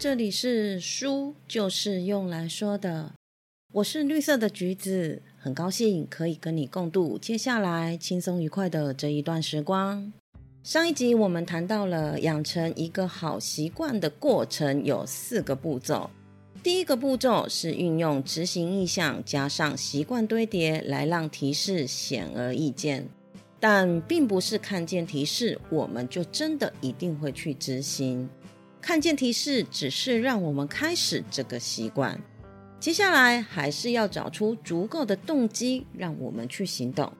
这里是书，就是用来说的。我是绿色的橘子，很高兴可以跟你共度接下来轻松愉快的这一段时光。上一集我们谈到了养成一个好习惯的过程有四个步骤。第一个步骤是运用执行意向加上习惯堆叠来让提示显而易见，但并不是看见提示我们就真的一定会去执行。看见提示只是让我们开始这个习惯，接下来还是要找出足够的动机让我们去行动。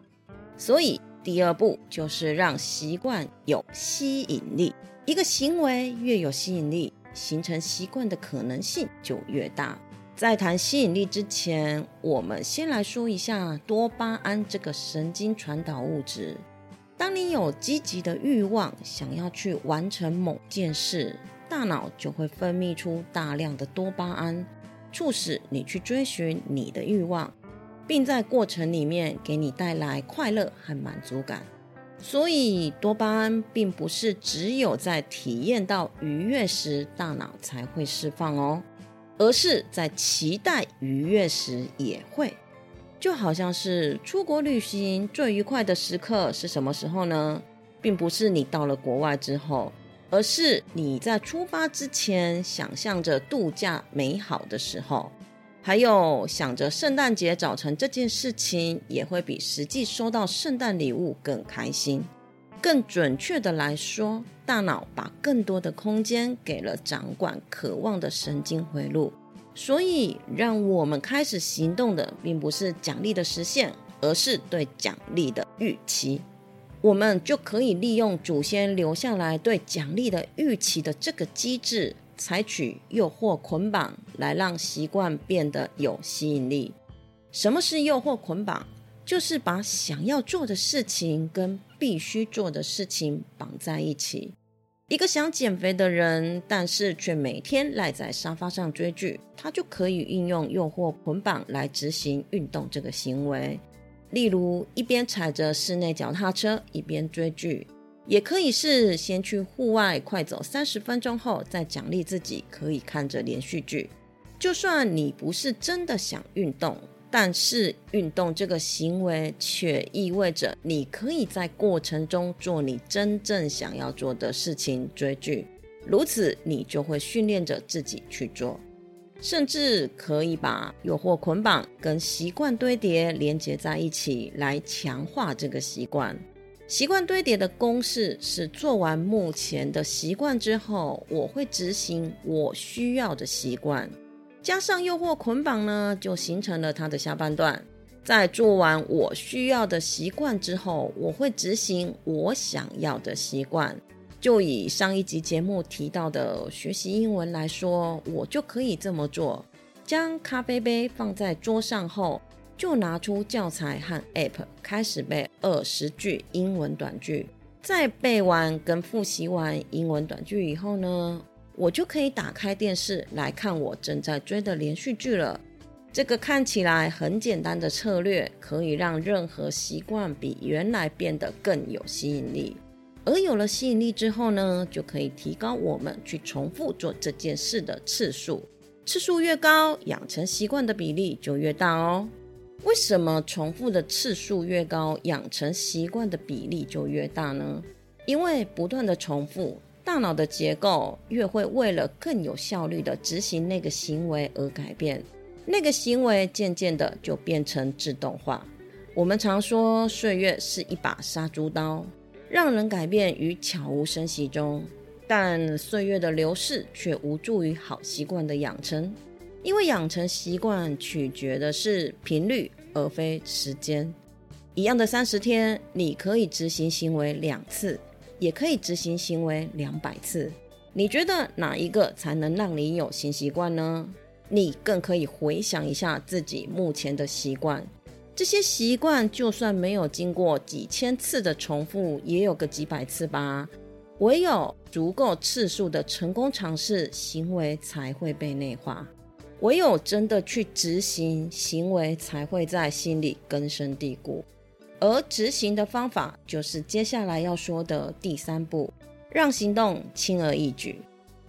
所以第二步就是让习惯有吸引力。一个行为越有吸引力，形成习惯的可能性就越大。在谈吸引力之前，我们先来说一下多巴胺这个神经传导物质。当你有积极的欲望，想要去完成某件事。大脑就会分泌出大量的多巴胺，促使你去追寻你的欲望，并在过程里面给你带来快乐和满足感。所以，多巴胺并不是只有在体验到愉悦时大脑才会释放哦，而是在期待愉悦时也会。就好像是出国旅行最愉快的时刻是什么时候呢？并不是你到了国外之后。而是你在出发之前想象着度假美好的时候，还有想着圣诞节早晨这件事情，也会比实际收到圣诞礼物更开心。更准确的来说，大脑把更多的空间给了掌管渴望的神经回路，所以让我们开始行动的，并不是奖励的实现，而是对奖励的预期。我们就可以利用祖先留下来对奖励的预期的这个机制，采取诱惑捆绑来让习惯变得有吸引力。什么是诱惑捆绑？就是把想要做的事情跟必须做的事情绑在一起。一个想减肥的人，但是却每天赖在沙发上追剧，他就可以运用诱惑捆绑来执行运动这个行为。例如，一边踩着室内脚踏车一边追剧，也可以是先去户外快走三十分钟后，再奖励自己可以看着连续剧。就算你不是真的想运动，但是运动这个行为却意味着你可以在过程中做你真正想要做的事情——追剧。如此，你就会训练着自己去做。甚至可以把诱惑捆绑跟习惯堆叠连接在一起，来强化这个习惯。习惯堆叠的公式是：做完目前的习惯之后，我会执行我需要的习惯，加上诱惑捆绑呢，就形成了它的下半段。在做完我需要的习惯之后，我会执行我想要的习惯。就以上一集节目提到的学习英文来说，我就可以这么做：将咖啡杯放在桌上后，就拿出教材和 App 开始背二十句英文短句。在背完跟复习完英文短句以后呢，我就可以打开电视来看我正在追的连续剧了。这个看起来很简单的策略，可以让任何习惯比原来变得更有吸引力。而有了吸引力之后呢，就可以提高我们去重复做这件事的次数。次数越高，养成习惯的比例就越大哦。为什么重复的次数越高，养成习惯的比例就越大呢？因为不断的重复，大脑的结构越会为了更有效率的执行那个行为而改变，那个行为渐渐的就变成自动化。我们常说，岁月是一把杀猪刀。让人改变于悄无声息中，但岁月的流逝却无助于好习惯的养成，因为养成习惯取决的是频率而非时间。一样的三十天，你可以执行行为两次，也可以执行行为两百次。你觉得哪一个才能让你有新习惯呢？你更可以回想一下自己目前的习惯。这些习惯就算没有经过几千次的重复，也有个几百次吧。唯有足够次数的成功尝试，行为才会被内化；唯有真的去执行，行为才会在心里根深蒂固。而执行的方法，就是接下来要说的第三步：让行动轻而易举。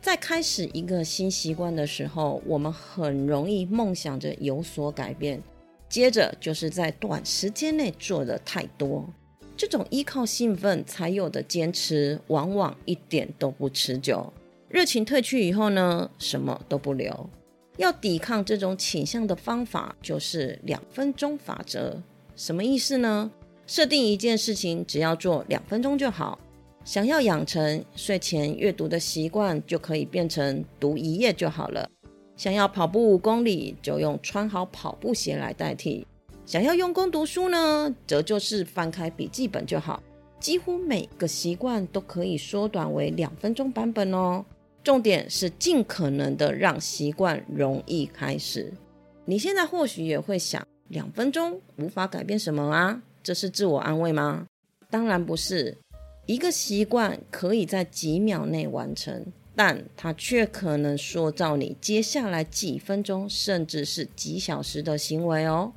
在开始一个新习惯的时候，我们很容易梦想着有所改变，接着就是在短时间内做的太多。这种依靠兴奋才有的坚持，往往一点都不持久。热情褪去以后呢，什么都不留。要抵抗这种倾向的方法，就是两分钟法则。什么意思呢？设定一件事情，只要做两分钟就好。想要养成睡前阅读的习惯，就可以变成读一页就好了。想要跑步五公里，就用穿好跑步鞋来代替。想要用功读书呢，则就是翻开笔记本就好。几乎每个习惯都可以缩短为两分钟版本哦。重点是尽可能的让习惯容易开始。你现在或许也会想，两分钟无法改变什么啊？这是自我安慰吗？当然不是。一个习惯可以在几秒内完成，但它却可能塑造你接下来几分钟，甚至是几小时的行为哦。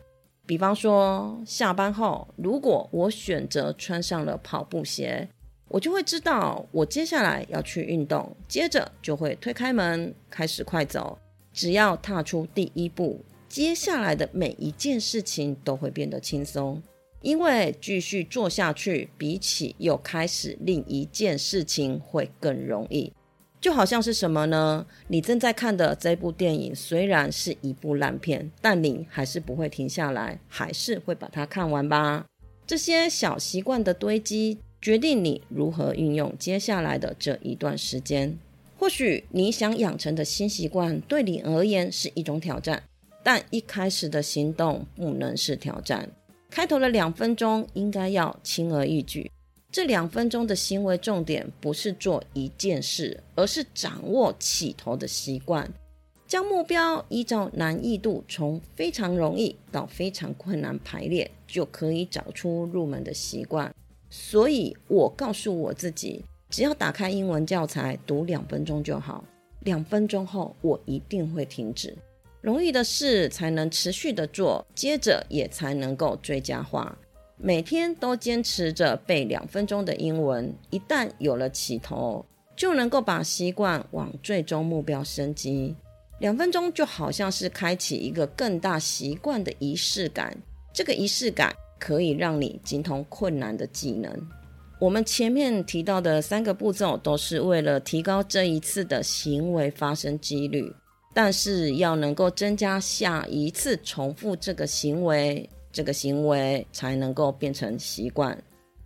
比方说，下班后，如果我选择穿上了跑步鞋，我就会知道我接下来要去运动，接着就会推开门开始快走。只要踏出第一步，接下来的每一件事情都会变得轻松。因为继续做下去，比起又开始另一件事情会更容易。就好像是什么呢？你正在看的这部电影虽然是一部烂片，但你还是不会停下来，还是会把它看完吧。这些小习惯的堆积，决定你如何运用接下来的这一段时间。或许你想养成的新习惯对你而言是一种挑战，但一开始的行动不能是挑战。开头的两分钟应该要轻而易举。这两分钟的行为重点不是做一件事，而是掌握起头的习惯，将目标依照难易度从非常容易到非常困难排列，就可以找出入门的习惯。所以我告诉我自己，只要打开英文教材读两分钟就好。两分钟后，我一定会停止。容易的事才能持续的做，接着也才能够追加化。每天都坚持着背两分钟的英文，一旦有了起头，就能够把习惯往最终目标升级。两分钟就好像是开启一个更大习惯的仪式感，这个仪式感可以让你精通困难的技能。我们前面提到的三个步骤，都是为了提高这一次的行为发生几率。但是要能够增加下一次重复这个行为，这个行为才能够变成习惯。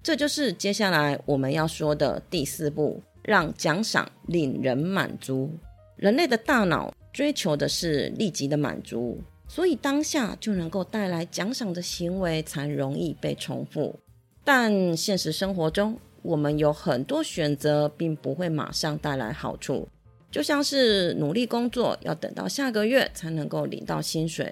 这就是接下来我们要说的第四步：让奖赏令人满足。人类的大脑追求的是立即的满足，所以当下就能够带来奖赏的行为才容易被重复。但现实生活中，我们有很多选择，并不会马上带来好处。就像是努力工作，要等到下个月才能够领到薪水；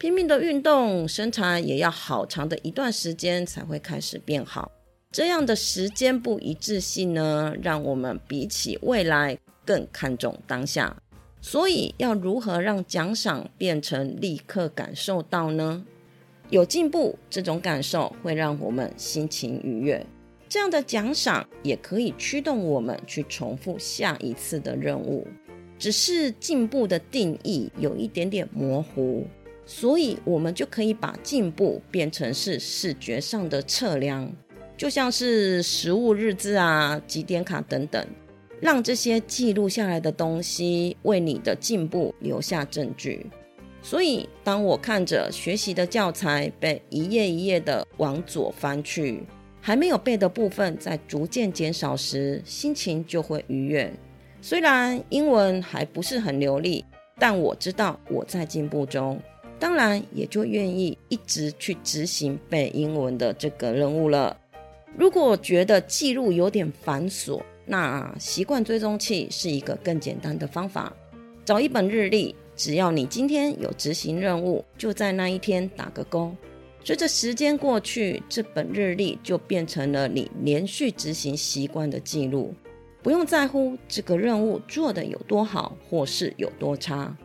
拼命的运动，身材也要好长的一段时间才会开始变好。这样的时间不一致性呢，让我们比起未来更看重当下。所以，要如何让奖赏变成立刻感受到呢？有进步，这种感受会让我们心情愉悦。这样的奖赏也可以驱动我们去重复下一次的任务，只是进步的定义有一点点模糊，所以我们就可以把进步变成是视觉上的测量，就像是食物日志啊、几点卡等等，让这些记录下来的东西为你的进步留下证据。所以，当我看着学习的教材被一页一页的往左翻去。还没有背的部分在逐渐减少时，心情就会愉悦。虽然英文还不是很流利，但我知道我在进步中，当然也就愿意一直去执行背英文的这个任务了。如果觉得记录有点繁琐，那习惯追踪器是一个更简单的方法。找一本日历，只要你今天有执行任务，就在那一天打个勾。随着时间过去，这本日历就变成了你连续执行习惯的记录。不用在乎这个任务做的有多好，或是有多差，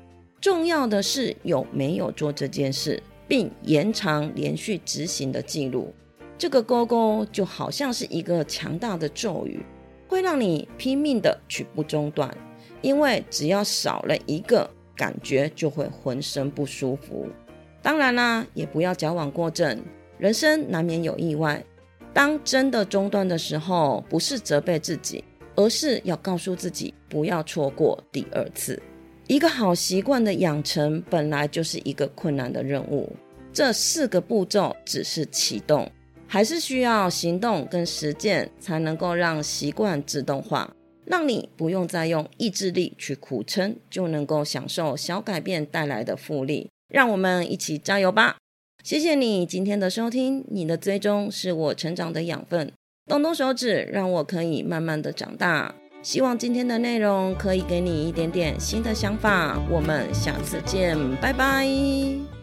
重要的是有没有做这件事，并延长连续执行的记录。这个勾勾就好像是一个强大的咒语，会让你拼命的去不中断。因为只要少了一个，感觉就会浑身不舒服。当然啦，也不要矫枉过正，人生难免有意外。当真的中断的时候，不是责备自己，而是要告诉自己不要错过第二次。一个好习惯的养成本来就是一个困难的任务，这四个步骤只是启动，还是需要行动跟实践才能够让习惯自动化，让你不用再用意志力去苦撑，就能够享受小改变带来的复利。让我们一起加油吧！谢谢你今天的收听，你的追踪是我成长的养分。动动手指，让我可以慢慢的长大。希望今天的内容可以给你一点点新的想法。我们下次见，拜拜。